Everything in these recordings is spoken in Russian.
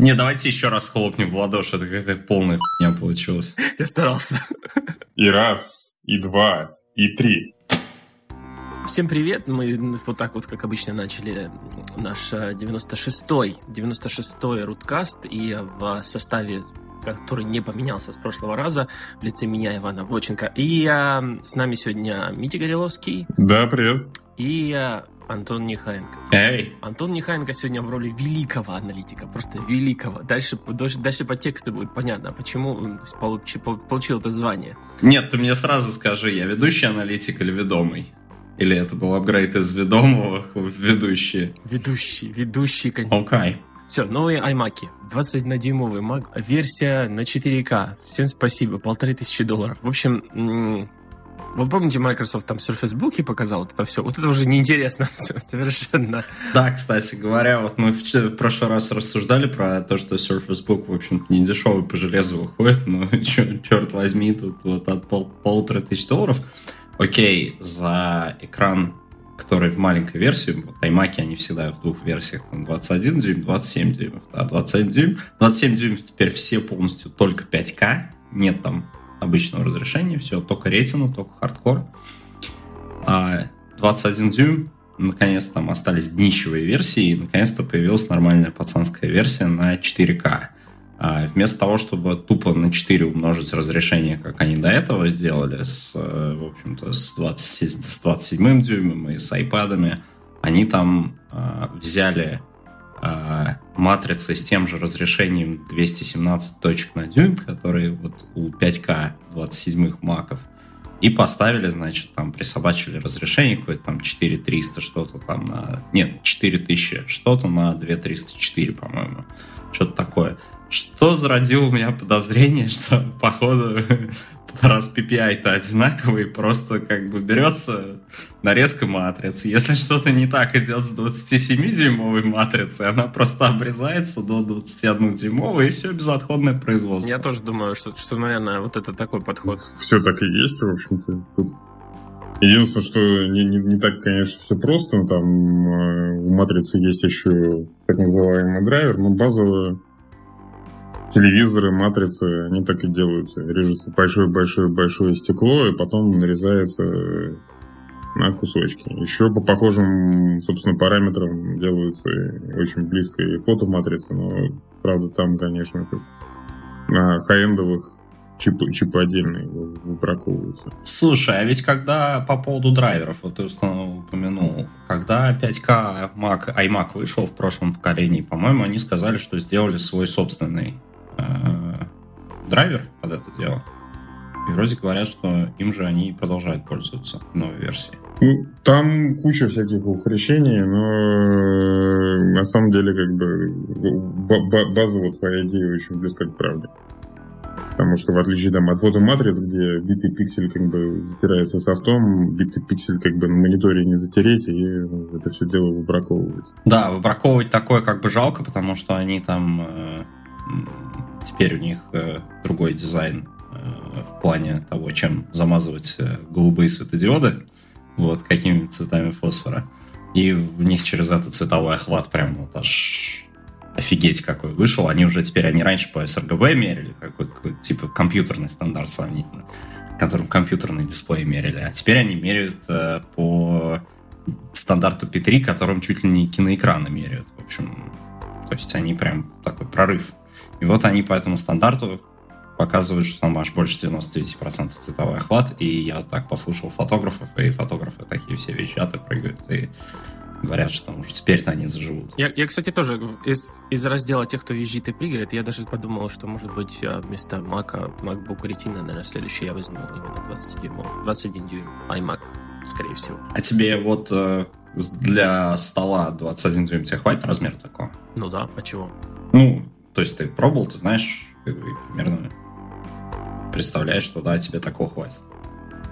Не, давайте еще раз хлопнем в ладоши, это какая-то полная хуйня получилась. Я старался. И раз, и два, и три. Всем привет! Мы вот так вот, как обычно, начали наш 96-й, 96-й руткаст, и в составе который не поменялся с прошлого раза, в лице меня, Ивана Воченко. И а, с нами сегодня Митя Гореловский. Да, привет. И а, Антон Нехаенко. Эй! Антон Нехаенко сегодня в роли великого аналитика, просто великого. Дальше, дальше, дальше по тексту будет понятно, почему он получил, получил это звание. Нет, ты мне сразу скажи, я ведущий аналитик или ведомый? Или это был апгрейд из ведомого в ведущие? Ведущий, ведущий, конечно. Окей. Okay. Все, новые iMac. 21-дюймовый Mac. Версия на 4К. Всем спасибо. Полторы тысячи долларов. В общем, вы помните, Microsoft там Surface Book показал вот это все? Вот это уже неинтересно все, совершенно. Да, кстати говоря, вот мы в, в прошлый раз рассуждали про то, что Surface Book, в общем-то, не дешевый по железу выходит, но черт возьми, тут вот от пол, полутора тысяч долларов. Окей, за экран который в маленькой версии, вот iMac, они всегда в двух версиях, там 21 дюйм, 27 дюймов, да, 27 дюйм. 27 дюймов теперь все полностью только 5К, нет там обычного разрешения, все, только Retina, только хардкор. А 21 дюйм, наконец там остались днищевые версии, и наконец-то появилась нормальная пацанская версия на 4К. А вместо того, чтобы тупо на 4 умножить разрешение, как они до этого сделали, с, э, в общем-то, с, 20, с 27 дюймом и с айпадами, они там э, взяли э, матрицы с тем же разрешением 217 точек на дюйм, которые вот у 5К 27 маков, и поставили, значит, там присобачили разрешение какое-то там 4300 что-то там на... Нет, 4000 что-то на 2304, по-моему. Что-то такое что зародило у меня подозрение, что, походу, раз PPI-то одинаковый, просто как бы берется нарезка матриц. Если что-то не так идет с 27-дюймовой матрицей, она просто обрезается до 21-дюймовой, и все, безотходное производство. Я тоже думаю, что, что, наверное, вот это такой подход. Все так и есть, в общем-то. Тут Единственное, что не, не, не так, конечно, все просто. Там э, у матрицы есть еще так называемый драйвер, но базовая телевизоры, матрицы, они так и делаются. Режется большое-большое-большое стекло, и потом нарезается на кусочки. Еще по похожим, собственно, параметрам делаются очень близко и фотоматрицы, но, правда, там, конечно, как на хай-эндовых чипы, чипы отдельные выбраковываются. Слушай, а ведь когда по поводу драйверов, вот ты упомянул, когда 5К Mac, iMac вышел в прошлом поколении, по-моему, они сказали, что сделали свой собственный драйвер под это дело. И вроде говорят, что им же они продолжают пользоваться в новой версии. Ну, там куча всяких ухрещений, но э, на самом деле как бы база вот твоя идея очень близка к правде. Потому что в отличие там, от фотоматриц, где битый пиксель как бы затирается софтом, битый пиксель как бы на мониторе не затереть, и это все дело выбраковывается. Да, выбраковывать такое как бы жалко, потому что они там э, Теперь у них э, другой дизайн э, в плане того, чем замазывать э, голубые светодиоды, вот, какими цветами фосфора. И в них через этот цветовой охват прям вот аж офигеть какой вышел. Они уже теперь, они раньше по sRGB мерили, какой, какой типа компьютерный стандарт сравнительно, которым компьютерный дисплей мерили. А теперь они меряют э, по стандарту P3, которым чуть ли не киноэкраны меряют. В общем, то есть они прям такой прорыв и вот они по этому стандарту показывают, что там аж больше 99% цветовой охват. И я вот так послушал фотографов, и фотографы такие все вещат и прыгают, и говорят, что уже теперь-то они заживут. Я, я, кстати, тоже из, из раздела тех, кто визжит и прыгает, я даже подумал, что, может быть, а, вместо Mac, MacBook Retina, наверное, следующий я возьму именно 20 дюймов, 21 дюйм iMac, скорее всего. А тебе вот э, для стола 21 дюйм тебе хватит размер такого? Ну да, а чего? Ну, то есть ты пробовал, ты знаешь, как бы, примерно представляешь, что да, тебе такого хватит.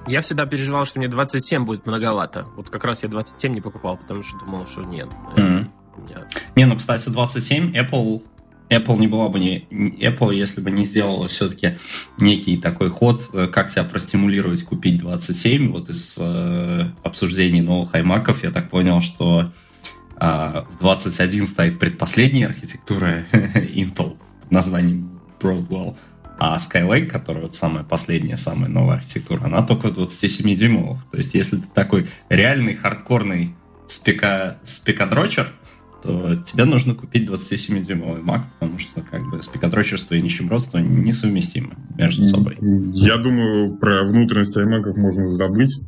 Я всегда переживал, что мне 27 будет многовато. Вот как раз я 27 не покупал, потому что думал, что нет. Mm-hmm. Я... Не, ну, кстати, 27 Apple Apple не была бы не Apple, если бы не сделала все-таки некий такой ход, э, как тебя простимулировать купить 27. Вот из э, обсуждений новых iMac я так понял, что А в 21 стоит предпоследняя архитектура Intel названием Broadwell. А Skylake, которая вот самая последняя, самая новая архитектура, она только 27 дюймовых. То есть, если ты такой реальный хардкорный спека, спекадрочер, то тебе нужно купить 27-дюймовый Mac, потому что как бы спекотрочерство и нищебродство несовместимы между собой. Я думаю, про внутренности iMac можно забыть,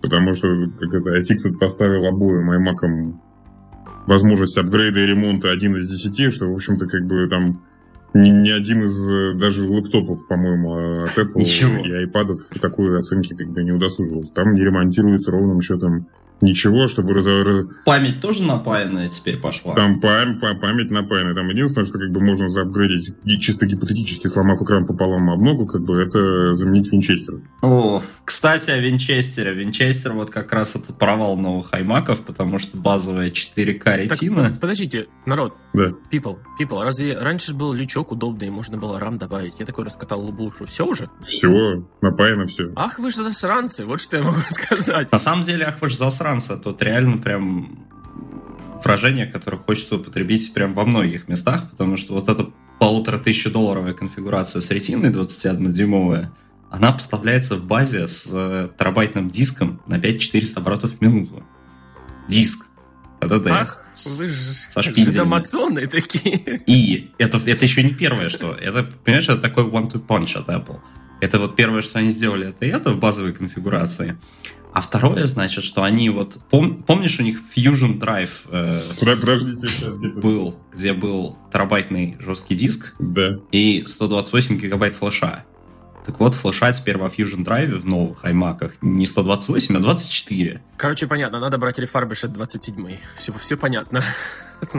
потому что как это, iFixit поставил обоим iMac возможность апгрейда и ремонта один из десяти, что, в общем-то, как бы там ни, ни один из даже лэптопов, по-моему, от Apple Ничего. и iPad такой оценки как бы не удосужился. Там не ремонтируется ровным счетом ничего, чтобы... Раз... Память тоже напаянная теперь пошла? Там пам пам память напаянная. Там единственное, что как бы можно заапгрейдить, чисто гипотетически сломав экран пополам обногу, как бы это заменить винчестер. О, кстати, о винчестере. Винчестер вот как раз это провал новых аймаков, потому что базовая 4К ретина... Так, подождите, народ. Да. People, people, разве раньше был лючок удобный, можно было рам добавить? Я такой раскатал лубу, что все уже? Все, напаяно все. Ах, вы же засранцы, вот что я могу сказать. На самом деле, ах, вы же засранцы засранца, тут реально прям выражение, которое хочется употребить прям во многих местах, потому что вот эта полутора тысячи долларовая конфигурация с ретиной 21-дюймовая, она поставляется в базе с э, терабайтным диском на 5400 оборотов в минуту. Диск. HDD. Ах, вы же со шпинделями. такие. И это, это еще не первое, что... Это, понимаешь, это такой one-two punch от Apple. Это вот первое, что они сделали, это это в базовой конфигурации. А второе, значит, что они вот... Пом, помнишь, у них Fusion Drive э, Подождите, сейчас был, где был терабайтный жесткий диск да. и 128 гигабайт флеша. Так вот, флеша теперь во Fusion Drive в новых iMac не 128, а 24. Короче, понятно, надо брать Refurbished 27. Все, все понятно.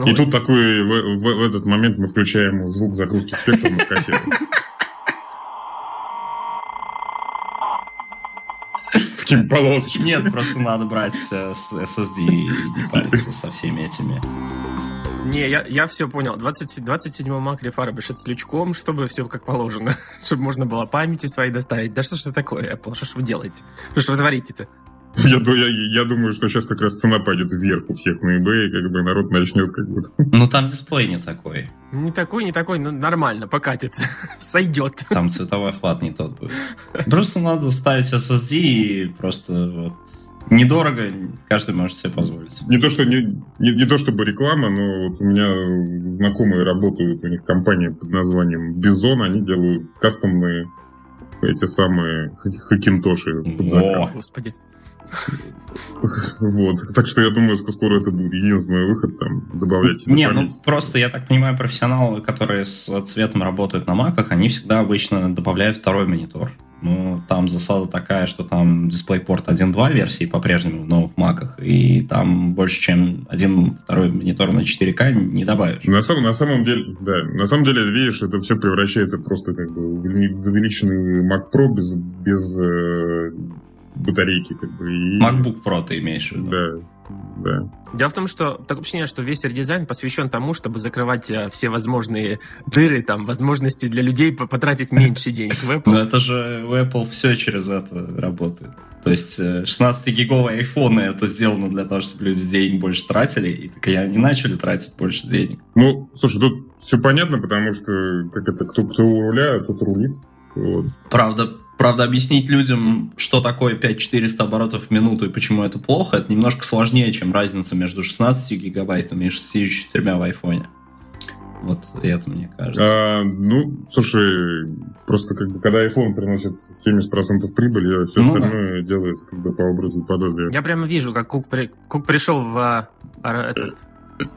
И тут такой, в, в, в этот момент мы включаем звук загрузки спектра на кассету. Такими полосочками. Нет, просто надо брать э, с SSD и не париться со всеми этими. Не, я, я все понял. 20, 27 Mac Refurbished с лючком, чтобы все как положено. чтобы можно было памяти свои доставить. Да что ж это такое, Apple? Что ж вы делаете? Что ж вы творите-то? Я, я, я думаю, что сейчас как раз цена пойдет вверх у всех на eBay, и как бы народ начнет как бы... Ну, там дисплей не такой. Не такой, не такой, но нормально, покатит. Сойдет. Там цветовой охват не тот будет. Просто надо ставить SSD и просто вот недорого, каждый может себе позволить. Не то, что, не, не, не то чтобы реклама, но вот у меня знакомые работают, у них компания под названием Бизон, они делают кастомные эти самые хакинтоши под заказ. О, господи. Вот. Так что я думаю, что скоро это будет единственный выход, там, добавлять. Не, ну просто, я так понимаю, профессионалы, которые с цветом работают на маках, они всегда обычно добавляют второй монитор. Ну, там засада такая, что там DisplayPort 1.2 версии по-прежнему в новых маках, и там больше, чем один второй монитор на 4К не добавишь. На самом, на самом деле, да, на самом деле, видишь, это все превращается просто как бы в увеличенный Mac Pro без, без э, батарейки, как бы. И... MacBook Pro ты имеешь в виду? Да, да. Дело в том, что так ощущение, что весь редизайн посвящен тому, чтобы закрывать э, все возможные дыры, там, возможности для людей потратить меньше денег в Apple. Но это же у Apple все через это работает. То есть 16-гиговые э, айфоны это сделано для того, чтобы люди денег больше тратили, и так и они начали тратить больше денег. Ну, слушай, тут все понятно, потому что как это, кто, кто у руля, тот рулит. Вот. Правда, Правда, объяснить людям, что такое 5400 оборотов в минуту и почему это плохо, это немножко сложнее, чем разница между 16 гигабайтами и 64 в айфоне. Вот это мне кажется. А, ну, слушай, просто как бы когда iPhone приносит 70% прибыли, а все ну, остальное да. делается как бы по образу подобия. Я прямо вижу, как Кук, при... Кук пришел в а, этот,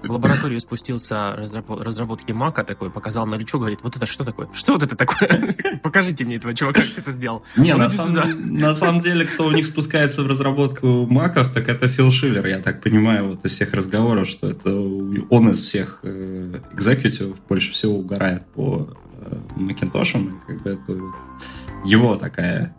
в лабораторию спустился разработки Мака такой, показал на лючок, говорит, вот это что такое? Что вот это такое? Покажите мне этого чувака, как ты это сделал. Не, на, сам, на самом деле, кто у них спускается в разработку Маков, так это Фил Шиллер, я так понимаю, вот из всех разговоров, что это он из всех э, экзекутивов больше всего угорает по э, Макинтошам, как бы это вот его такая,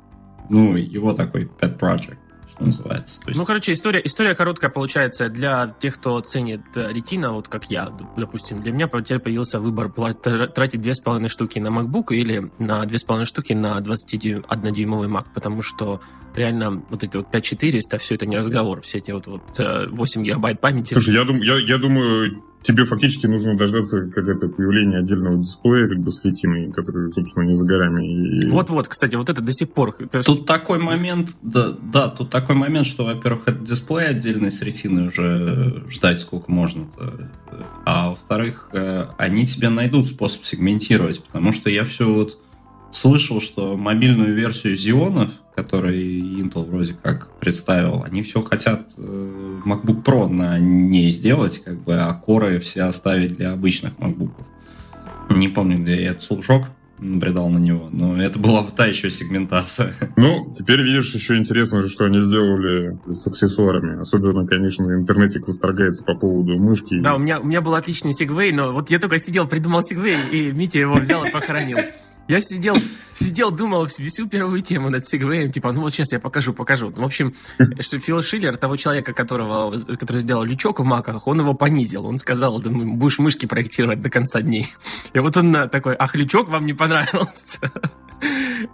ну, его такой pet project что называется. есть... Ну, короче, история, история короткая получается для тех, кто ценит ретина, вот как я, допустим. Для меня теперь появился выбор тратить 2,5 штуки на MacBook или на 2,5 штуки на 21-дюймовый Mac, потому что реально вот эти вот 5400, все это не разговор, все эти вот, вот 8 гигабайт памяти. Слушай, я, дум, я, я думаю, тебе фактически нужно дождаться как это появления отдельного дисплея как бы с ретиной, который, собственно, не за горами. И... Вот-вот, кстати, вот это до сих пор. Это... Тут такой момент, да, да, тут такой момент, что, во-первых, этот дисплей отдельный с ретиной уже ждать сколько можно. -то. А во-вторых, э, они тебе найдут способ сегментировать, потому что я все вот слышал, что мобильную версию Xeon, который Intel вроде как представил, они все хотят э, MacBook Pro на ней сделать, как бы, а коры все оставить для обычных MacBook. Не помню, где я этот слушок бредал на него, но это была бы та еще сегментация. Ну, теперь видишь, еще интересно, что они сделали с аксессуарами. Особенно, конечно, интернетик восторгается по поводу мышки. Да, у меня, у меня был отличный segue, но вот я только сидел, придумал segue, и Митя его взял и похоронил. Я сидел, сидел, думал всю первую тему над segue ем, типа, ну вот сейчас я покажу, покажу. В общем, что Фил Шиллер, того человека, которого, который сделал лючок в маках, он его понизил. Он сказал, да, будешь мышки проектировать до конца дней. И вот он такой, ах, лючок вам не понравился.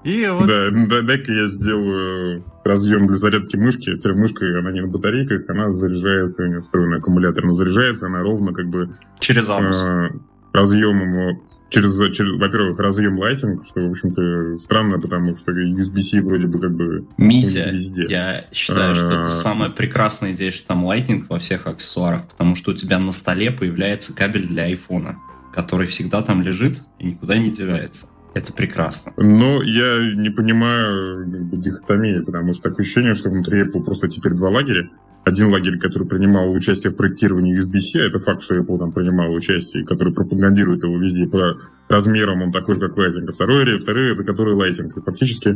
И вот... Да, да дай-ка я сделаю разъем для зарядки мышки. Теперь мышка, она не на батарейках, она заряжается, у нее встроенный аккумулятор, но заряжается она ровно как бы... Через анус. Э, разъемом через, через во-первых, разъем лайтинг, что, в общем-то, странно, потому что USB-C вроде бы как бы Митя, везде. я считаю, что это а. самая прекрасная идея, что там лайтинг во всех аксессуарах, потому что у тебя на столе появляется кабель для айфона, который всегда там лежит и никуда не девается. Это прекрасно. Но я не понимаю дихотомии, потому что такое ощущение, что внутри Apple просто теперь два лагеря один лагерь, который принимал участие в проектировании USB-C, это факт, что Apple там принимал участие, который пропагандирует его везде по размерам, он такой же, как Lightning. А второй, второй это который Lightning. И фактически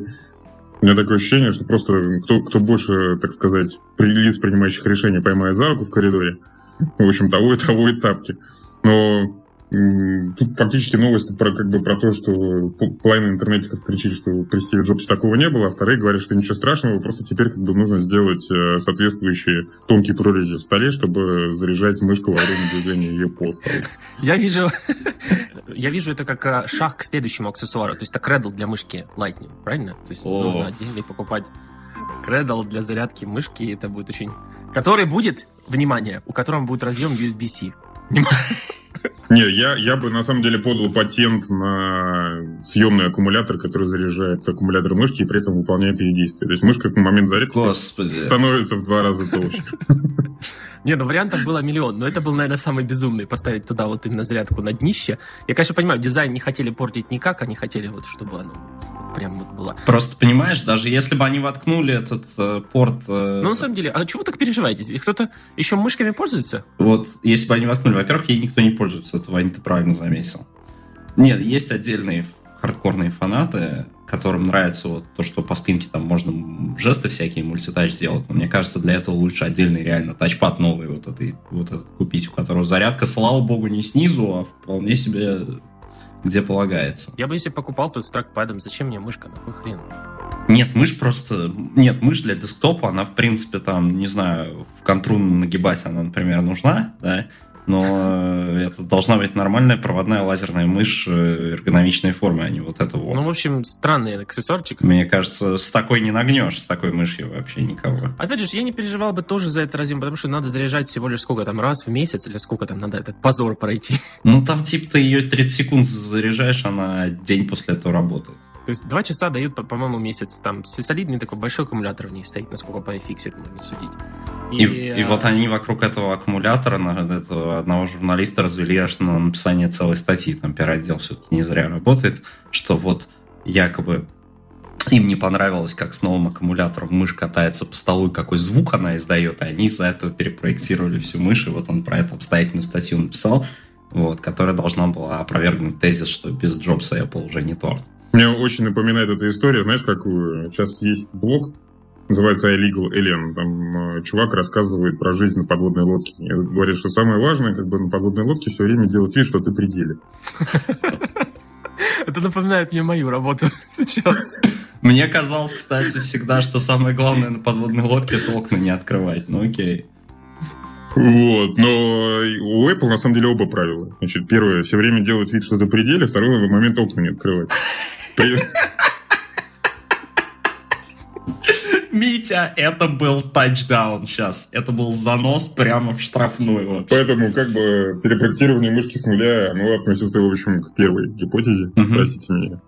у меня такое ощущение, что просто кто, кто больше, так сказать, лиц, принимающих решения, поймает за руку в коридоре, в общем, того и того и тапки. Но Тут фактически новости про, как бы, про то, что половина интернетиков кричит, что при Стиве Джобсе такого не было, а вторые говорят, что ничего страшного, просто теперь как бы нужно сделать э, соответствующие тонкие прорези в столе, чтобы заряжать мышку во время движения ее по столу. Я вижу, я вижу это как э, шаг к следующему аксессуару, то есть это кредл для мышки Lightning, правильно? То есть О. нужно отдельно покупать кредл для зарядки мышки, это будет очень... Который будет, внимание, у которого будет разъем USB-C. Не, я, я бы на самом деле подал патент на съемный аккумулятор, который заряжает аккумулятор мышки и при этом выполняет ее действия. То есть мышка в момент зарядки Господи. становится в два раза толще. Не, ну вариантов было миллион, но это был, наверное, самый безумный, поставить туда вот именно зарядку на днище. Я, конечно, понимаю, дизайн не хотели портить никак, они хотели вот, чтобы оно прям вот было. Просто понимаешь, даже если бы они воткнули этот э, порт... Э... Ну, на самом деле, а чего вы так переживаете? Кто-то еще мышками пользуется? Вот, если бы они воткнули, во-первых, ей никто не пользуется, это Ваня, ты правильно заметил. Нет, есть отдельные хардкорные фанаты, которым нравится вот то, что по спинке там можно жесты всякие, мультитач делать. Но мне кажется, для этого лучше отдельный реально тачпад новый вот, этот, вот этот купить, у которого зарядка, слава богу, не снизу, а вполне себе где полагается. Я бы если покупал тут с трекпадом, зачем мне мышка, на какой хрен? Нет, мышь просто... Нет, мышь для десктопа, она, в принципе, там, не знаю, в контру нагибать она, например, нужна, да, но э, это должна быть нормальная проводная лазерная мышь э, эргономичной формы, а не вот это вот. Ну, в общем, странный аксессуарчик. Мне кажется, с такой не нагнешь, с такой мышью вообще никого. Опять же, я не переживал бы тоже за это разъем, потому что надо заряжать всего лишь сколько там, раз в месяц или сколько там надо этот позор пройти. Ну, там типа ты ее 30 секунд заряжаешь, она день после этого работает. То есть два часа дают, по-моему, месяц. Там солидный такой большой аккумулятор в ней стоит, насколько по iFixit можно судить. И, и, и вот они вокруг этого аккумулятора, этого одного журналиста развели аж на написание целой статьи. Там пиар-отдел все-таки не зря работает, что вот якобы им не понравилось, как с новым аккумулятором мышь катается по столу и какой звук она издает, и они из-за этого перепроектировали всю мышь, и вот он про это обстоятельную статью написал, вот, которая должна была опровергнуть тезис, что без Джобса Apple уже не торт. Мне очень напоминает эта история, знаешь, какую? Сейчас есть блог, называется iLegal Alien. Там э, чувак рассказывает про жизнь на подводной лодке. И говорит, что самое важное, как бы на подводной лодке все время делать вид, что ты пределе. Это напоминает мне мою работу сейчас. Мне казалось, кстати, всегда, что самое главное на подводной лодке это окна не открывать. Ну окей. Вот, но у Apple на самом деле оба правила. Значит, первое, все время делать вид, что это пределе, второе, в момент окна не открывать. Митя, это был тачдаун сейчас. Это был занос прямо в штрафную. Вообще. Поэтому как бы перепроектирование мышки с нуля, оно относится, в общем, к первой гипотезе. Угу. Простите меня.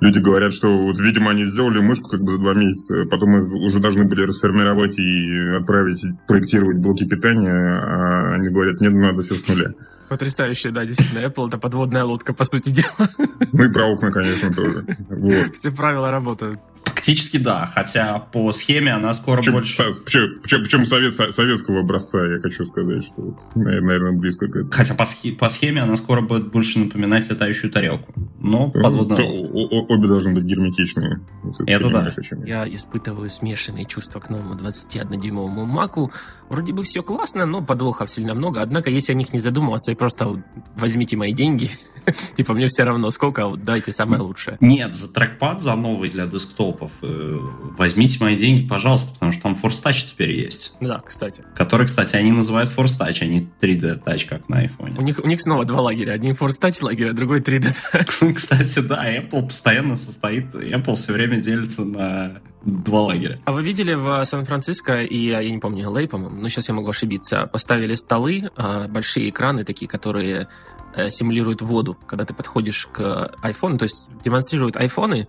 Люди говорят, что вот, видимо, они сделали мышку как бы за два месяца, потом их уже должны были расформировать и отправить проектировать блоки питания, а они говорят, нет, надо все с нуля. Потрясающе, да, действительно. Apple — это подводная лодка, по сути дела. Ну и про окна, конечно, тоже. Вот. Все правила работают. Фактически да, хотя по схеме она скоро причем, больше... Причем, причем, причем совет, советского образца, я хочу сказать, что, вот, наверное, близко к этому. Хотя по, схе, по схеме она скоро будет больше напоминать летающую тарелку. Но подводная Обе должны быть герметичные. Это да. Я испытываю смешанные чувства к новому 21-дюймовому Маку. Вроде бы все классно, но подвохов сильно много. Однако, если о них не задумываться и просто возьмите мои деньги, типа мне все равно сколько, дайте самое лучшее. Нет, за трекпад, за новый для десктопов э, возьмите мои деньги, пожалуйста, потому что там Force Touch теперь есть. Да, кстати. Который, кстати, они называют Force Touch, а не 3D Touch, как на iPhone. У них, у них снова два лагеря. Один Force Touch лагерь, а другой 3D Touch. Кстати, да, Apple постоянно состоит, Apple все время делится на два лагеря. А вы видели в Сан-Франциско, и я не помню, Лей, по-моему, но сейчас я могу ошибиться, поставили столы, а, большие экраны такие, которые э, симулируют воду, когда ты подходишь к iPhone, то есть демонстрируют айфоны,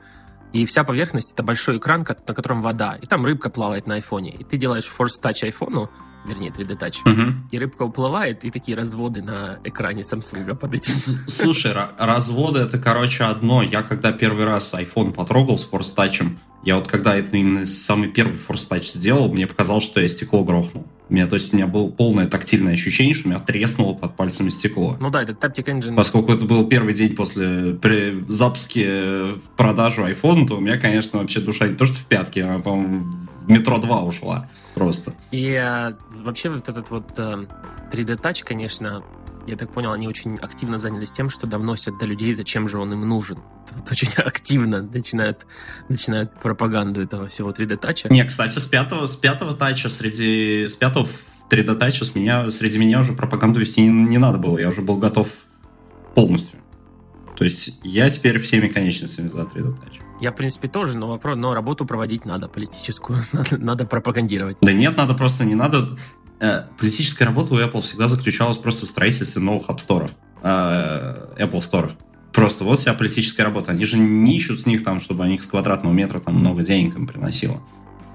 и вся поверхность это большой экран, на котором вода, и там рыбка плавает на айфоне, и ты делаешь Force Touch айфону, вернее 3D Touch, угу. и рыбка уплывает, и такие разводы на экране Samsung под этим. Слушай, разводы это, короче, одно. Я когда первый раз iPhone потрогал с Force Touch, я вот когда это именно самый первый Force Touch сделал, мне показалось, что я стекло грохнул. У меня, то есть, у меня было полное тактильное ощущение, что у меня треснуло под пальцами стекло. Ну да, это Taptic Engine. Поскольку это был первый день после при запуске в продажу iPhone, то у меня, конечно, вообще душа не то, что в пятки, она, по-моему, в метро 2 ушла просто. И а, вообще вот этот вот а, э, 3D Touch, конечно, я так понял, они очень активно занялись тем, что доносят до людей, зачем же он им нужен. Вот очень активно начинают, начинают пропаганду этого всего 3D тача. Не, кстати, с пятого, с пятого тача среди... С пятого 3D тача с меня, среди меня уже пропаганду вести не, не надо было. Я уже был готов полностью. То есть я теперь всеми конечностями за 3D тач. Я, в принципе, тоже, но, вопрос, но работу проводить надо, политическую. Надо, надо пропагандировать. Да нет, надо просто не надо... Э, политическая работа у Apple всегда заключалась просто в строительстве новых App Store, э, Apple Store. Просто вот вся политическая работа. Они же не ищут с них там, чтобы они с квадратного метра там много денег им приносило.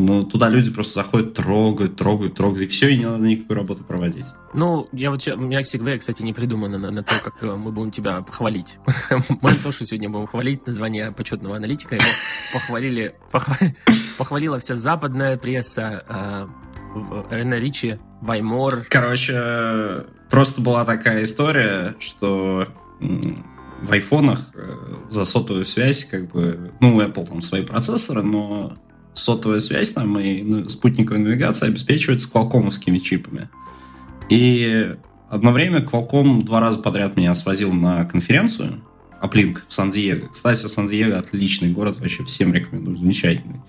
Но туда люди просто заходят, трогают, трогают, трогают, и все, и не надо никакой работы проводить. Ну, я вот, у меня всегда, кстати, не придумано на, на то, как э, мы будем тебя хвалить. Мы то, что сегодня будем хвалить, название почетного аналитика, его похвалили, похвалила вся западная пресса, Рене Ричи, Ваймор. Короче, просто была такая история, что в айфонах э, за сотовую связь, как бы, ну, Apple там свои процессоры, но сотовая связь там и ну, спутниковая навигация обеспечивается квалкомовскими чипами. И одно время Qualcomm два раза подряд меня свозил на конференцию Аплинк в Сан-Диего. Кстати, Сан-Диего отличный город, вообще всем рекомендую, замечательный.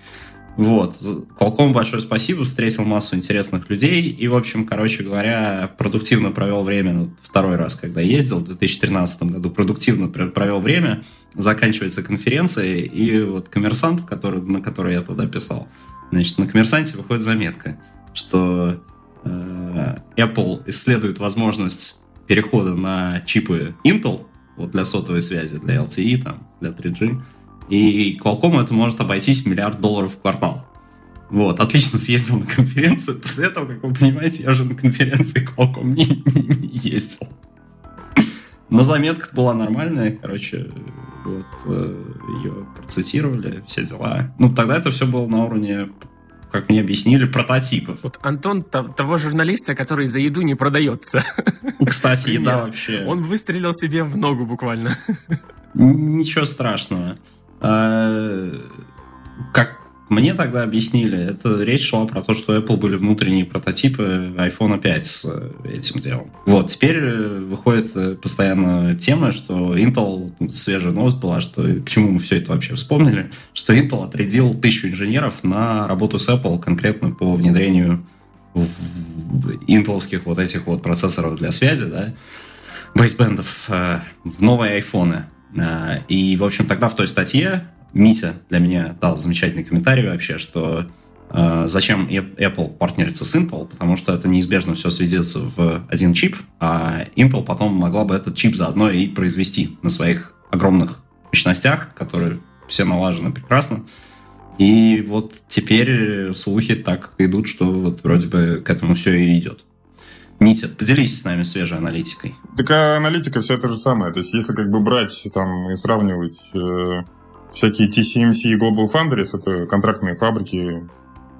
Вот. Qualcomm большое спасибо, встретил массу интересных людей и, в общем, короче говоря, продуктивно провел время. Ну, второй раз, когда ездил в 2013 году, продуктивно провел время. Заканчивается конференция, и вот коммерсант, который, на который я тогда писал, значит, на коммерсанте выходит заметка, что э, Apple исследует возможность перехода на чипы Intel вот для сотовой связи, для LTE, там, для 3G, и Qualcomm это может обойтись в миллиард долларов в квартал. Вот, отлично съездил на конференцию. После этого, как вы понимаете, я уже на конференции Qualcomm не, не, не ездил. Но заметка была нормальная, короче, вот, э, ее процитировали, все дела. Ну, тогда это все было на уровне, как мне объяснили, прототипов. Вот Антон того журналиста, который за еду не продается. Кстати, еда вообще... Он выстрелил себе в ногу буквально. Ничего страшного. А, как мне тогда объяснили, это речь шла про то, что Apple были внутренние прототипы iPhone 5 с э, этим делом. Вот, теперь э, выходит э, постоянно тема, что Intel, свежая новость была, что к чему мы все это вообще вспомнили, что Intel отрядил тысячу инженеров на работу с Apple конкретно по внедрению интеловских вот этих вот процессоров для связи, да, бейсбендов в новые айфоны. И, в общем, тогда в той статье Митя для меня дал замечательный комментарий вообще, что э, зачем Apple партнерится с Intel, потому что это неизбежно все сведется в один чип, а Intel потом могла бы этот чип заодно и произвести на своих огромных мощностях, которые все налажены прекрасно. И вот теперь слухи так идут, что вот вроде бы к этому все и идет. Митя, поделись с нами свежей аналитикой. Такая аналитика вся та же самая. То есть, если как бы брать там и сравнивать э, всякие TCMC и Global Foundries, это контрактные фабрики,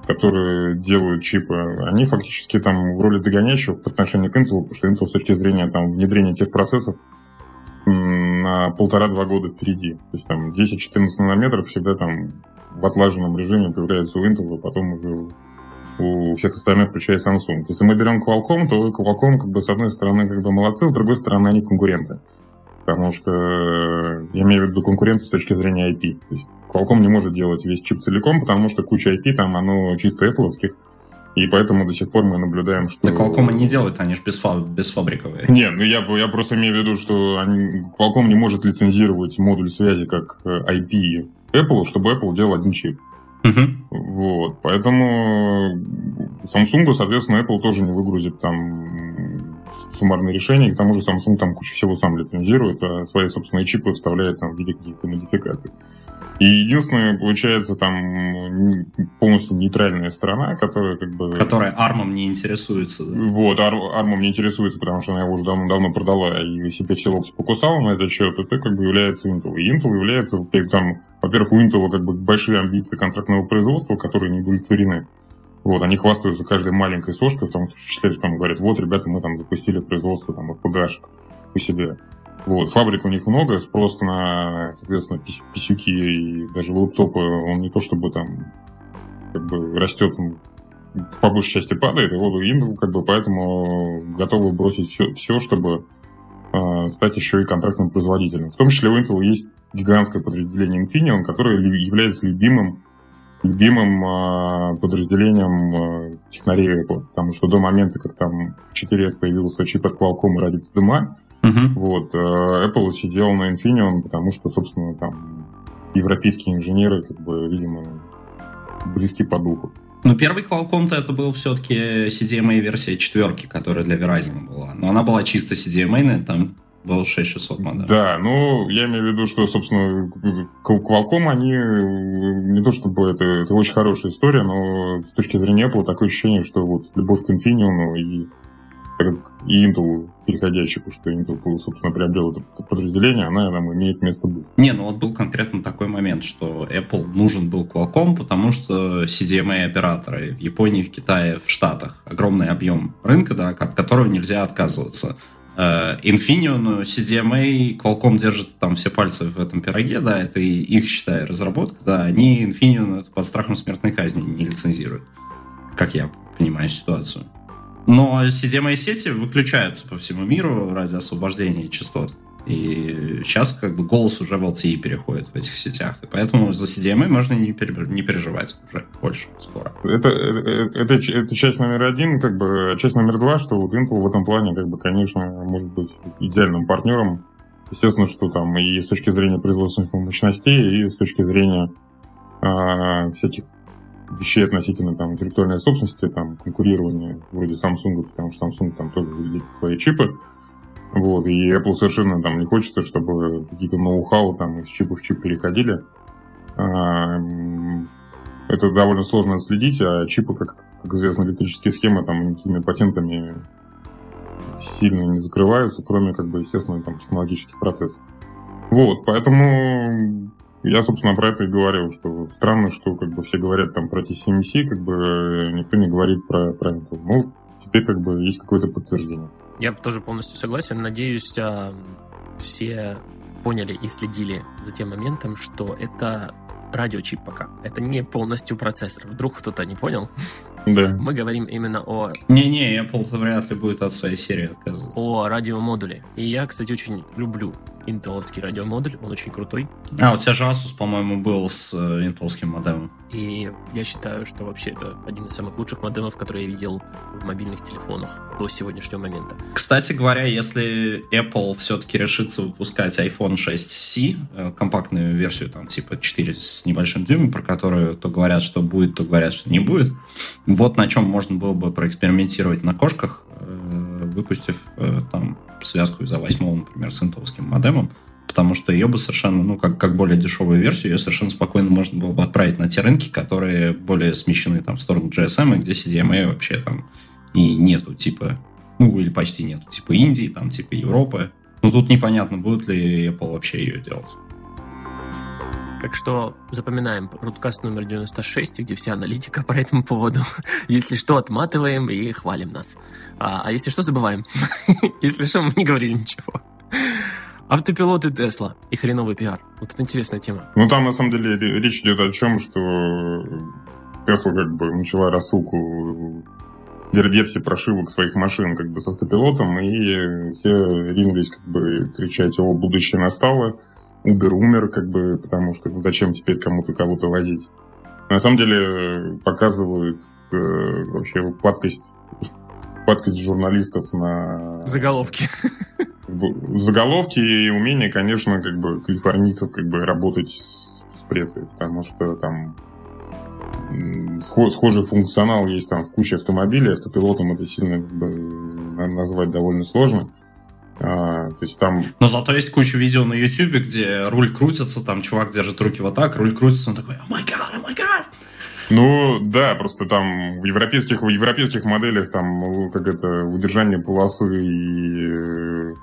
которые делают чипы, они фактически там в роли догоняющих по отношению к Intel, потому что Intel с точки зрения там, внедрения тех процессов на полтора-два года впереди. То есть там 10-14 нанометров всегда там в отлаженном режиме появляется у Intel, а потом уже у всех остальных, включая Samsung. Если мы берем Qualcomm, то Qualcomm, как бы, с одной стороны, как бы молодцы, с другой стороны, они конкуренты потому что э, я имею в виду конкуренцию с точки зрения IP. То есть Qualcomm не может делать весь чип целиком, потому что куча IP там, оно чисто Apple, и поэтому до сих пор мы наблюдаем, что... Да Qualcomm не делают, они же бесфаб... бесфабриковые. Не, ну я, я просто имею в виду, что они... Qualcomm не может лицензировать модуль связи как э, IP Apple, чтобы Apple делал один чип. Угу. Вот, поэтому Samsung, соответственно, Apple тоже не выгрузит там суммарные решения, и к тому же Samsung там кучу всего сам лицензирует, а свои собственные чипы вставляет там в виде каких-то модификаций. И единственное, получается, там полностью нейтральная страна, которая как бы... Которая армом не интересуется. Да? Вот, ар армом не интересуется, потому что она его уже давно-давно продала и себе все локти покусала на этот счет, это как бы является Intel. И Intel является, там, во-первых, у Intel как бы большие амбиции контрактного производства, которые не удовлетворены. Вот, они хвастаются каждой маленькой сошкой, в том числе там говорят, вот, ребята, мы там запустили производство там FPGA у себя. Вот, фабрик у них много, спрос на, соответственно, пис писюки и даже лэптопы, он не то чтобы там как бы растет, он по большей части падает, и вот Intel как бы поэтому готовы бросить все, все чтобы стать еще и контрактным производителем. В том числе у Intel есть гигантское подразделение Infineon, которое является любимым любимым э, подразделением э, технарей Apple, потому что до момента, как там в 4S появился чип от Qualcomm и Radix DMA, uh-huh. вот, э, Apple сидел на Infineon, потому что, собственно, там европейские инженеры, как бы, видимо, близки по духу. Ну, первый Qualcomm-то это был все-таки CDMA-версия четверки, которая для Verizon была. Но она была чисто CDMA, там был 6600 модем. Да, ну, я имею в виду, что, собственно, Qualcomm, они не то чтобы это, это очень хорошая история, но с точки зрения Apple такое ощущение, что вот любовь к Infineon и, и Intel переходящий, потому что Intel, собственно, приобрел это подразделение, она нам имеет место быть. Не, ну вот был конкретно такой момент, что Apple нужен был Qualcomm, потому что CDMA-операторы в Японии, в Китае, в Штатах огромный объем рынка, да, от которого нельзя отказываться. Э, Infineon, CDMA, Qualcomm держит там все пальцы в этом пироге, да, это их, считай, разработка, да, они Infineon под страхом смертной казни не лицензируют, как я понимаю ситуацию. Но CDMA-сети выключаются по всему миру ради освобождения частот. И сейчас как бы голос уже в LTE переходит в этих сетях. И поэтому за CDMA можно не, не переживать уже больше скоро. Это, это, это, это часть номер один, как бы, часть номер два, что вот Intel в этом плане, как бы, конечно, может быть идеальным партнером. Естественно, что там и с точки зрения производственных мощностей, и с точки зрения э, всяких вещей относительно там интеллектуальной собственности, там конкурирования вроде Samsung, потому что Samsung там тоже выделит свои чипы. Вот, и Apple совершенно там не хочется, чтобы какие-то ноу-хау там из чипа в чип переходили. А, это довольно сложно отследить, а чипы, как, как известно, электрические схемы, там никакими патентами сильно не закрываются, кроме, как бы, естественно, там, технологических процессов. Вот, поэтому я, собственно, про это и говорил, что странно, что как бы все говорят там про TCMC, как бы никто не говорит про, про Intel. Ну, теперь как бы есть какое-то подтверждение. Я тоже полностью согласен. Надеюсь, а, все поняли и следили за тем моментом, что это радиочип пока. Это не полностью процессор. Вдруг кто-то не понял? Да. Мы говорим именно о... Не-не, Apple вряд ли будет от своей серии отказываться. О радиомодуле. И я, кстати, очень люблю интеловский радиомодуль, он очень крутой. А, у тебя же Asus, по-моему, был с э, интеловским модемом. И я считаю, что вообще это один из самых лучших модемов, которые я видел в мобильных телефонах до сегодняшнего момента. Кстати говоря, если Apple все-таки решится выпускать iPhone 6c, э, компактную версию, там, типа 4 с небольшим дюймом, про которую то говорят, что будет, то говорят, что не будет, вот на чем можно было бы проэкспериментировать на кошках, э, выпустив там связку из А8, например, с интеловским модемом, потому что ее бы совершенно, ну, как, как более дешевую версию, ее совершенно спокойно можно было бы отправить на те рынки, которые более смещены там в сторону GSM, и где CDMA вообще там и нету, типа, ну, или почти нету, типа Индии, там, типа Европы. Ну, тут непонятно, будет ли Apple вообще ее делать. Так что запоминаем рудкаст номер 96, где вся аналитика по этому поводу. Если что, отматываем и хвалим нас. А, а если что, забываем. если что, мы не говорили ничего. Автопилоты Тесла и хреновый пиар. Вот это интересная тема. Ну, там, на самом деле, речь идет о чем, что Тесла как бы начала рассылку версии прошивок своих машин как бы с автопилотом, и все ринулись как бы кричать, о, будущее настало, Uber умер, как бы, потому что зачем теперь кому-то кого-то возить. На самом деле показывают э, вообще падкость, падкость журналистов на... Заголовки. Заголовки и умение, конечно, как бы калифорнийцев как бы работать с, с прессой, потому что там схожий функционал есть там в куче автомобилей, автопилотом это сильно как бы, назвать довольно сложно. А, то есть там... Но зато есть куча видео на YouTube, где руль крутится, там чувак держит руки вот так, руль крутится, он такой, о май гад, о май гад. Ну, да, просто там в европейских, в европейских моделях там как это удержание полосы и э,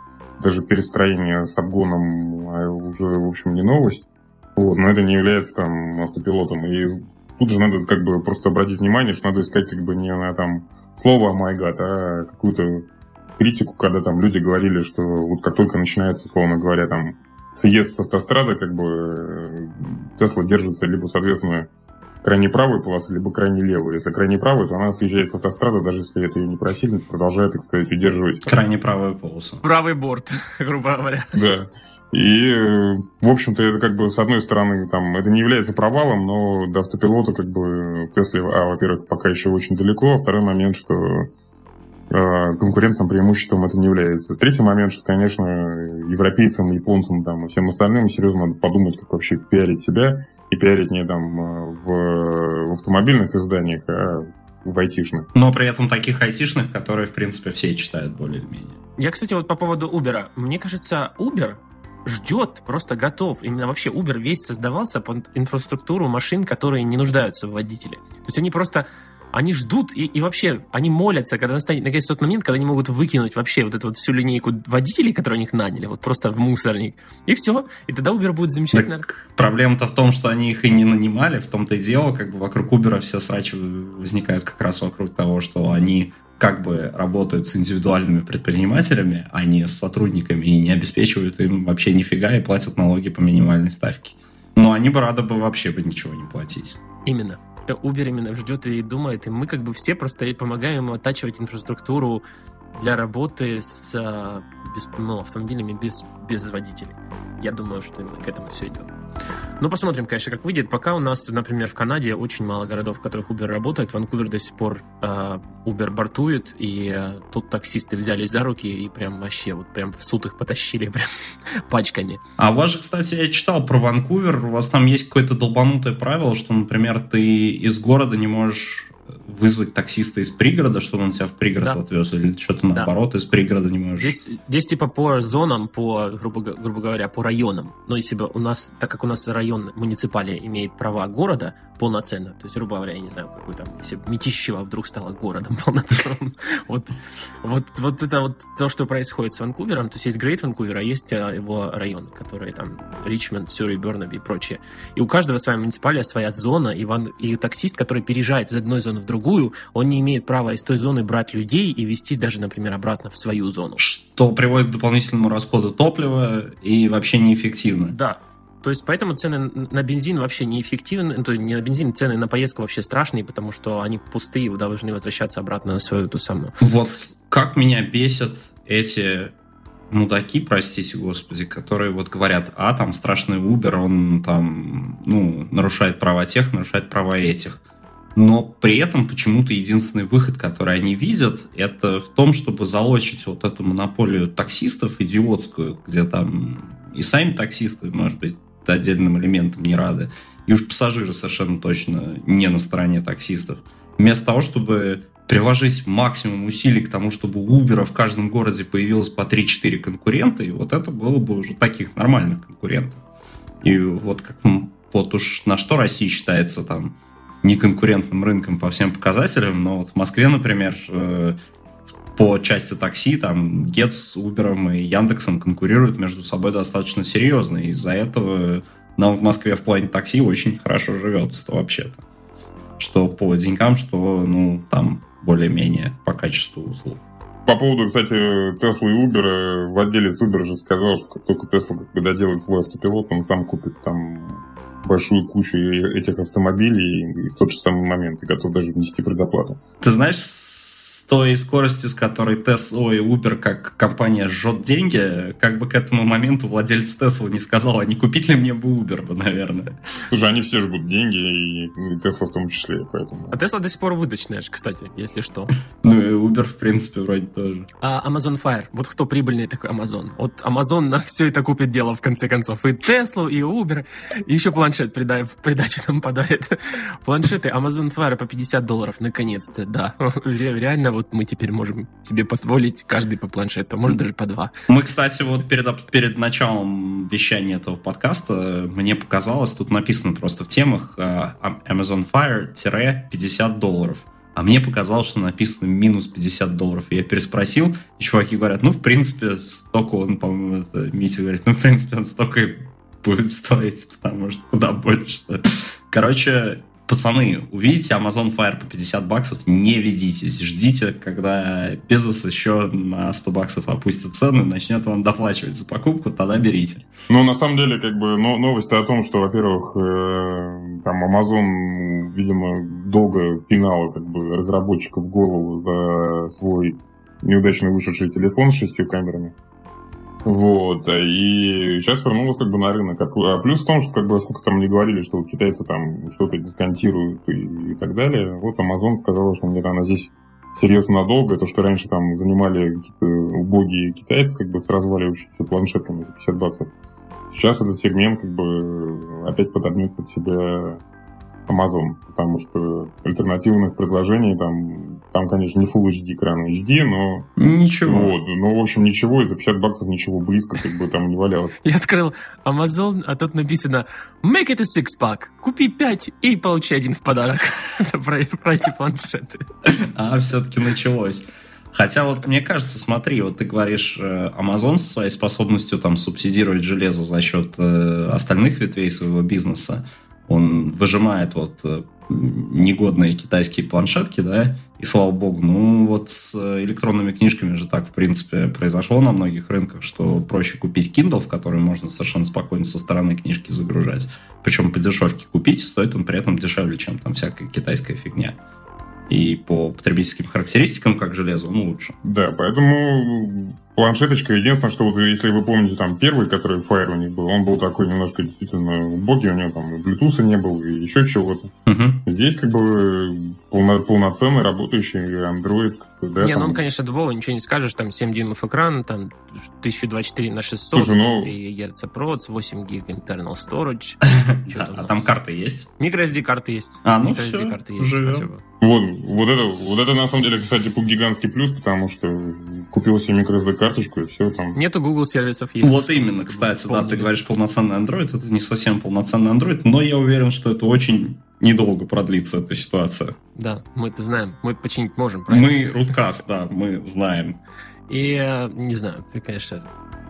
даже перестроение с обгоном а уже, в общем, не новость. Вот, но это не является там автопилотом. И тут же надо как бы просто обратить внимание, что надо искать как бы не на там слово «my God», а какую-то критику, когда там люди говорили, что вот как только начинается, условно говоря, там съезд с автострады, как бы э, Тесла держится либо, соответственно, крайне правой полосы, либо крайне левой. Если крайне правой, то она съезжает с автострады, даже если это ее не просили, продолжает, так сказать, удерживать. Крайне правую полосу. Правый борт, грубо говоря. Да. И, э, в общем-то, это как бы, с одной стороны, там, это не является провалом, но до автопилота, как бы, Тесле, а, во-первых, пока еще очень далеко, а второй момент, что конкурентным преимуществом это не является. Третий момент, что, конечно, европейцам, японцам там, и всем остальным серьезно надо подумать, как вообще пиарить себя, и пиарить не там э, в, в автомобильных изданиях, а в айтишных. Но при этом таких айтишных, которые, в принципе, все читают более-менее. Я, кстати, вот по поводу Uber. Мне кажется, Uber ждет, просто готов. Именно вообще Uber весь создавался под инфраструктуру машин, которые не нуждаются в водителе. То есть они просто они ждут и, и вообще, они молятся, когда настанет наконец тот момент, когда они могут выкинуть вообще вот эту вот всю линейку водителей, которые у них наняли, вот просто в мусорник. И все. И тогда Uber будет замечательно. Так, проблема-то в том, что они их и не нанимали, в том-то и дело, как бы вокруг Uber все срачи возникают как раз вокруг того, что они как бы работают с индивидуальными предпринимателями, а не с сотрудниками, и не обеспечивают им вообще нифига и платят налоги по минимальной ставке. Но они бы рады бы вообще бы ничего не платить. Именно. Uber именно ждет и думает, и мы как бы все просто помогаем ему оттачивать инфраструктуру для работы с а, без, ну, автомобилями без, без водителей. Я думаю, что именно к этому все идет. Ну, посмотрим, конечно, как выйдет. Пока у нас, например, в Канаде очень мало городов, в которых Uber работает. Ванкувер до сих пор э, Uber бортует, и э, тут таксисты взялись за руки и прям вообще вот прям в суд их потащили прям пачками. А у вас же, кстати, я читал про Ванкувер, у вас там есть какое-то долбанутое правило, что, например, ты из города не можешь вызвать таксиста из пригорода, чтобы он тебя в пригород да. отвез, или что-то да. наоборот из пригорода не можешь. Здесь, здесь типа по зонам, по, грубо, грубо говоря, по районам. Но если бы у нас, так как у нас район муниципалия имеет права города полноценно, то есть, грубо говоря, я не знаю, какой там, если Мятищево вдруг стало городом полноценным, вот, вот, вот это вот то, что происходит с Ванкувером, то есть есть Грейт Ванкувер, а есть а, его районы, которые там Ричмонд, Сюрри, Бернаби и прочее. И у каждого своя муниципалия, своя зона, и, ван, и таксист, который переезжает из одной зоны в другую, он не имеет права из той зоны брать людей и вести даже, например, обратно в свою зону. Что приводит к дополнительному расходу топлива и вообще неэффективно. Да, То есть поэтому цены на бензин вообще неэффективны, то не на бензин, цены на поездку вообще страшные, потому что они пустые, вы должны возвращаться обратно на свою ту самую. Вот как меня бесят эти мудаки, простите господи, которые вот говорят, а, там страшный Uber, он там, ну, нарушает права тех, нарушает права этих. Но при этом почему-то единственный выход, который они видят, это в том, чтобы залочить вот эту монополию таксистов идиотскую, где там и сами таксисты, может быть, отдельным элементом не рады, и уж пассажиры совершенно точно не на стороне таксистов. Вместо того, чтобы приложить максимум усилий к тому, чтобы у Uber в каждом городе появилось по 3-4 конкурента, и вот это было бы уже таких нормальных конкурентов. И вот как вот уж на что Россия считается там неконкурентным рынком по всем показателям, но вот в Москве, например, э, по части такси, там, Get с Uber и Яндексом конкурируют между собой достаточно серьезно, и из-за этого нам в Москве в плане такси очень хорошо живется вообще-то. Что по деньгам, что, ну, там, более-менее по качеству услуг. По поводу, кстати, Tesla и Uber, э, владелец Uber же сказал, что как только Tesla когда делает свой автопилот, он сам купит там большую кучу этих автомобилей и в тот же самый момент и готов даже внести предоплату. Ты знаешь, той скоростью, с которой Tesla и Uber как компания жжет деньги, как бы к этому моменту владелец Tesla не сказал, а не купить ли мне бы Uber бы, наверное. Слушай, они все жгут деньги, и Tesla в том числе, поэтому... А Tesla до сих пор выдачная, кстати, если что. Ну и Uber, в принципе, вроде тоже. А Amazon Fire, вот кто прибыльный такой Amazon. Вот Amazon на все это купит дело, в конце концов. И Tesla, и Uber, и еще планшет в придачу нам подарит. Планшеты Amazon Fire по 50 долларов, наконец-то, да. Реально вот мы теперь можем себе позволить каждый по планшету, а может даже по два. Мы, кстати, вот перед, перед началом вещания этого подкаста мне показалось, тут написано просто в темах э, Amazon Fire-50 долларов. А мне показалось, что написано минус 50 долларов. И я переспросил, и чуваки говорят, ну, в принципе, столько он, по-моему, это Митя говорит, ну, в принципе, он столько и будет стоить, потому что куда больше. -то. Короче, пацаны, увидите Amazon Fire по 50 баксов, не ведитесь. Ждите, когда Безос еще на 100 баксов опустит цену и начнет вам доплачивать за покупку, тогда берите. Ну, на самом деле, как бы, но, новость о том, что, во-первых, э, там Amazon, видимо, долго пинал как бы, разработчиков голову за свой неудачно вышедший телефон с шестью камерами. Вот, и сейчас вернулась как бы на рынок. А плюс в том, что как бы сколько там не говорили, что вот китайцы там что-то дисконтируют и, и так далее. Вот Amazon сказала, что мне она здесь серьезно надолго. То, что раньше там занимали какие-то убогие китайцы, как бы с разваливающимися планшетками за 50 баксов. Сейчас этот сегмент как бы опять подобнет под себя Amazon, потому что альтернативных предложений там, там, конечно, не Full HD экран, HD, но... Ничего. Вот, ну, в общем, ничего, и за 50 баксов ничего близко как бы там не валялось. Я открыл Amazon, а тут написано Make it a six-pack, купи 5 и получи один в подарок. Это про, про эти планшеты. А, все-таки началось. Хотя вот мне кажется, смотри, вот ты говоришь, э, Amazon со своей способностью там субсидировать железо за счет э, остальных ветвей своего бизнеса, он выжимает вот э, негодные китайские планшетки, да, и слава богу, ну вот с электронными книжками же так, в принципе, произошло на многих рынках, что проще купить Kindle, в который можно совершенно спокойно со стороны книжки загружать, причем по дешевке купить, стоит он при этом дешевле, чем там всякая китайская фигня. И по потребительским характеристикам, как железо, он лучше. Да, поэтому планшеточка. Единственное, что вот если вы помните, там первый, который Fire у них был, он был такой немножко действительно убогий, у него там Bluetooth не был, и еще чего-то. Угу. Здесь как бы полно, полноценный работающий Android. Да, не, там... ну он, конечно, дубовый, ничего не скажешь, там 7 дюймов экран, там 1024 на 600, Слушай, ну... 3 Гц проц, 8 гиг internal storage. А там карты есть? Micro карты есть. А, ну все, карты есть. Вот, вот это, вот это на самом деле, кстати, гигантский плюс, потому что купил себе microSD карточку и все там. Нету Google сервисов. Есть вот именно, кстати, да, ты говоришь полноценный Android, это не совсем полноценный Android, но я уверен, что это очень недолго продлится эта ситуация. Да, мы это знаем, мы починить можем, правильно? Мы Руткаст, да, мы знаем. И, э, не знаю, ты, конечно,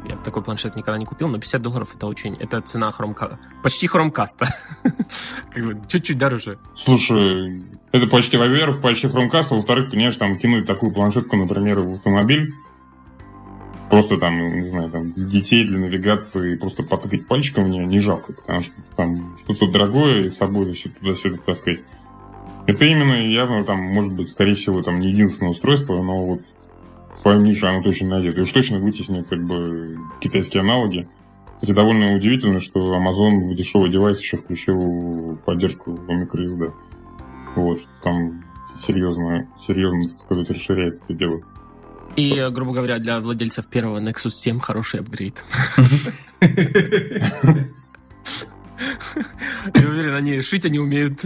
я бы такой планшет никогда не купил, но 50 долларов это очень... Это цена хромка... Почти хромкаста. как бы чуть-чуть дороже. Слушай, это почти, во-первых, почти хромкаст, а во-вторых, конечно, там кинуть такую планшетку, например, в автомобиль, просто там, не знаю, там, детей для навигации просто потыкать пальчиком мне не жалко, потому что там что-то дорогое и с собой все туда-сюда таскать. Это именно явно там, может быть, скорее всего, там не единственное устройство, но вот свою нишу оно точно найдет. И уж точно вытеснит как бы китайские аналоги. Кстати, довольно удивительно, что Amazon в дешевый девайс еще включил поддержку микроSD. Вот, что там серьезно, серьезно, так сказать, расширяет это дело. И, грубо говоря, для владельцев первого Nexus 7 хороший апгрейд. Я уверен, они шить они умеют.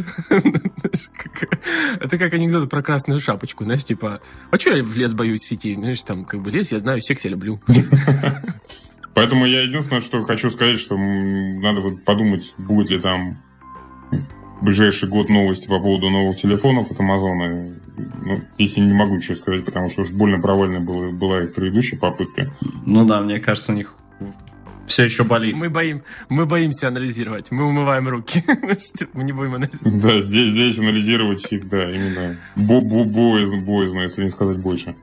Это как анекдот про красную шапочку, знаешь, типа, а что я в лес боюсь идти? Знаешь, там, как бы лес, я знаю, секси люблю. Поэтому я единственное, что хочу сказать, что надо вот подумать, будет ли там в ближайший год новости по поводу новых телефонов от Амазона. Ну, я не могу ничего сказать, потому что уж больно провальная была, была их предыдущая попытка. Ну да, мне кажется, у них все еще болит. Мы, боим, мы боимся анализировать. Мы умываем руки. мы не будем анализировать. Да, здесь, здесь анализировать их, да, именно боязно, боязно, если не сказать больше.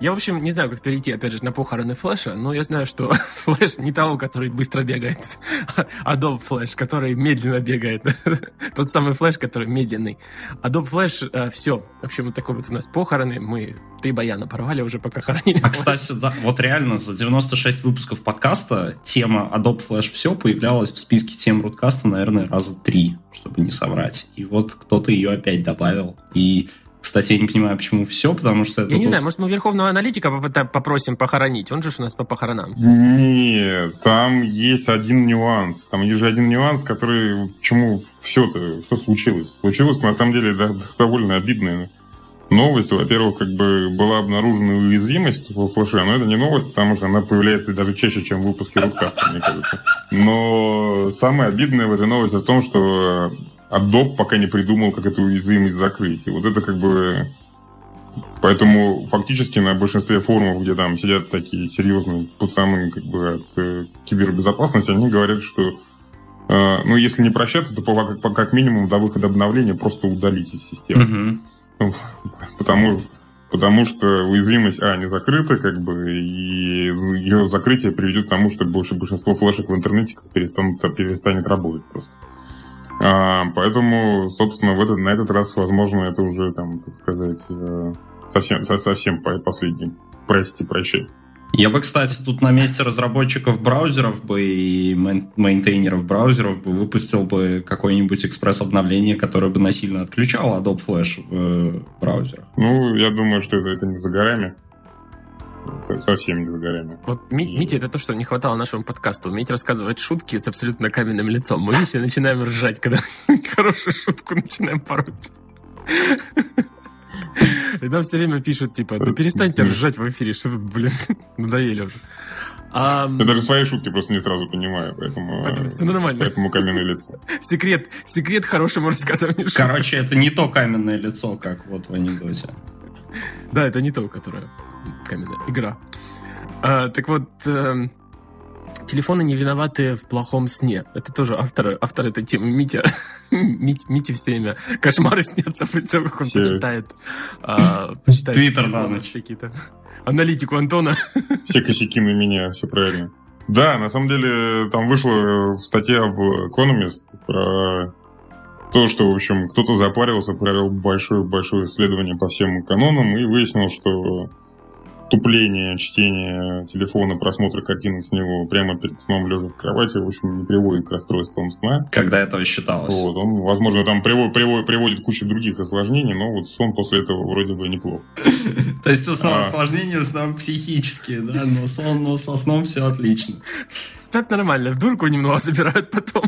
Я, в общем, не знаю, как перейти, опять же, на похороны Флэша, но я знаю, что Флэш не того, который быстро бегает, а Adobe Flash, который медленно бегает. Тот самый Флэш, который медленный. Adobe Flash, э, все. В общем, вот такой вот у нас похороны. Мы три баяна порвали уже, пока хоронили. А, кстати, да, вот реально за 96 выпусков подкаста тема Adobe Flash все появлялась в списке тем Рудкаста, наверное, раза три, чтобы не соврать. И вот кто-то ее опять добавил. И кстати, я не понимаю, почему все, потому что. Я не знаю, может, мы верховного аналитика попросим похоронить? Он же у нас по похоронам. Нет, там есть один нюанс. Там есть же один нюанс, который... Почему все-то... Что случилось? Случилось, на самом деле, да, довольно обидная новость. Во-первых, как бы была обнаружена уязвимость в флеше, но это не новость, потому что она появляется даже чаще, чем в выпуске Рудкаста, мне кажется. Но самое обидное в этой новости в том, что Adobe пока не придумал, как эту уязвимость закрыть. И вот это как бы... Поэтому фактически на большинстве форумов, где там сидят такие серьезные пацаны как бы от э, кибербезопасности, они говорят, что э, ну, если не прощаться, то по, по, как минимум до выхода обновления просто удалить из системы. Mm-hmm. Потому, потому что уязвимость, а, не закрыта, как бы, и ее закрытие приведет к тому, что больше большинство флешек в интернете перестанут, перестанет работать просто. А, поэтому, собственно, в этот, на этот раз, возможно, это уже, там, так сказать, э, совсем, совсем последний. Прости, прощай. Я бы, кстати, тут на месте разработчиков браузеров бы и мейнтейнеров браузеров бы выпустил бы какое-нибудь экспресс-обновление, которое бы насильно отключало Adobe Flash в э, браузерах. Ну, я думаю, что это, это не за горами совсем не за горами. Вот, Митя, это то, что не хватало нашему подкасту. Уметь рассказывать шутки с абсолютно каменным лицом. Мы все начинаем ржать, когда хорошую шутку начинаем пороть. И нам все время пишут, типа, да перестаньте ржать в эфире, что вы, блин, надоели уже. А, Я даже свои шутки просто не сразу понимаю, поэтому... Поэтому все нормально. Поэтому каменное лицо. Секрет, секрет хорошему рассказыванию Короче, это не то каменное лицо, как вот в анекдоте. Да, это не то, которое каменная игра. А, так вот, э, телефоны не виноваты в плохом сне. Это тоже автор, автор этой темы Митя. Мить, Мите все время кошмары снятся после того, как он все. почитает, а, почитает Твиттер на ночь. Всякие-то. Аналитику Антона. Все косяки на меня, все правильно. Да, на самом деле там вышла статья в Economist про то, что, в общем, кто-то запарился, провел большое-большое исследование по всем канонам и выяснил, что тупление, чтение телефона, просмотр картинок с него прямо перед сном, лежа в кровати, в общем, не приводит к расстройствам сна. Когда этого считалось. Вот, он, возможно, там приводит, приводит, приводит кучу других осложнений, но вот сон после этого вроде бы неплохо. То есть основное осложнение в основном психические, да, но сон, но со сном все отлично. Спят нормально, в дурку немного забирают потом,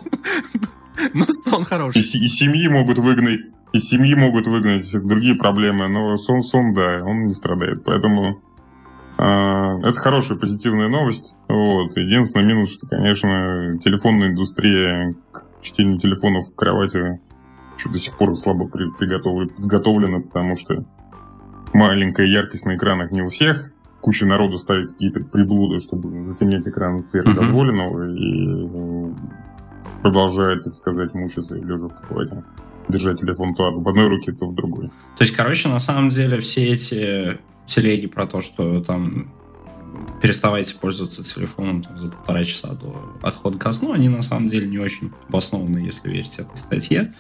но сон хороший. И семьи могут выгнать из семьи могут выгнать другие проблемы, но сон, сон, да, он не страдает. Поэтому а, это хорошая позитивная новость. Вот. Единственный минус, что, конечно, телефонная индустрия к чтению телефонов в кровати еще до сих пор слабо подготовлена, потому что маленькая яркость на экранах не у всех. Куча народу ставит какие-то приблуды, чтобы затемнять экран сверхдозволенного mm-hmm. и продолжает, так сказать, мучиться лежа в кровати держать телефон то в одной руке, то в другой. То есть, короче, на самом деле все эти телеги про то, что там переставайте пользоваться телефоном там, за полтора часа до отхода ко сну, они на самом деле не очень обоснованы, если верить этой статье.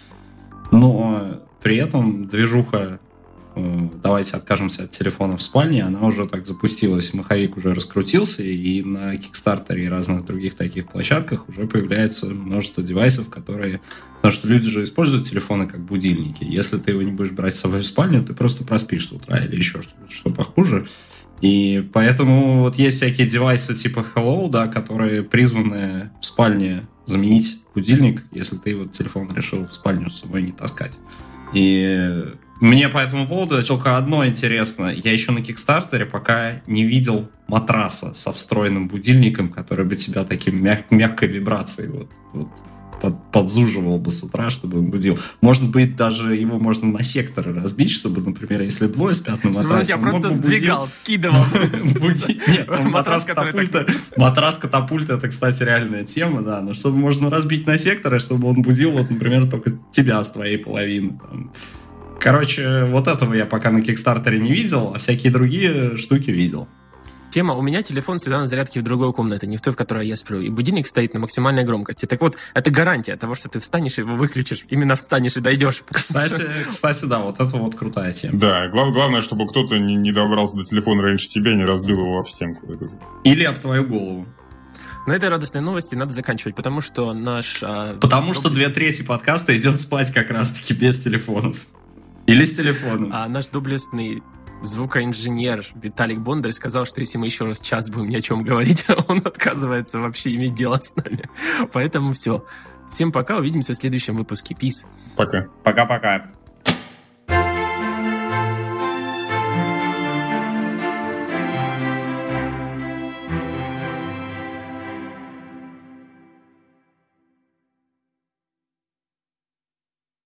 Но при этом движуха давайте откажемся от телефона в спальне, она уже так запустилась, маховик уже раскрутился, и на Kickstarter и разных других таких площадках уже появляется множество девайсов, которые... Потому что люди же используют телефоны как будильники. Если ты его не будешь брать с собой в спальню, ты просто проспишь с утра или еще что, что похуже. И поэтому вот есть всякие девайсы типа Hello, да, которые призваны в спальне заменить будильник, если ты вот телефон решил в спальню с собой не таскать. И мне по этому поводу только одно интересно. Я еще на Кикстартере пока не видел матраса со встроенным будильником, который бы тебя таким мяг мягкой вибрацией вот, вот под, подзуживал бы с утра, чтобы он будил. Может быть, даже его можно на секторы разбить, чтобы, например, если двое спят на матрасе... Тебя просто сдвигал, скидывал. Нет, матрас катапульта. Матрас катапульта, это, кстати, реальная тема, да. Но чтобы можно разбить на секторы, чтобы он будил, вот, например, только тебя с твоей половины. Короче, вот этого я пока на Кикстартере не видел, а всякие другие штуки видел. Тема, у меня телефон всегда на зарядке в другой комнате, не в той, в которой я сплю. И будильник стоит на максимальной громкости. Так вот, это гарантия того, что ты встанешь и его выключишь. Именно встанешь и дойдешь. Кстати, кстати, да, вот это вот крутая тема. Да, глав, главное, чтобы кто-то не, не добрался до телефона раньше тебя и не разбил его об стенку. Или об твою голову. На этой радостной новости надо заканчивать, потому что наш... А, потому что две трети подкаста идет спать как раз-таки без телефонов. Или с телефоном. А наш доблестный звукоинженер Виталик Бондарь сказал, что если мы еще раз час будем ни о чем говорить, он отказывается вообще иметь дело с нами. Поэтому все. Всем пока, увидимся в следующем выпуске. Peace. Пока. Пока-пока.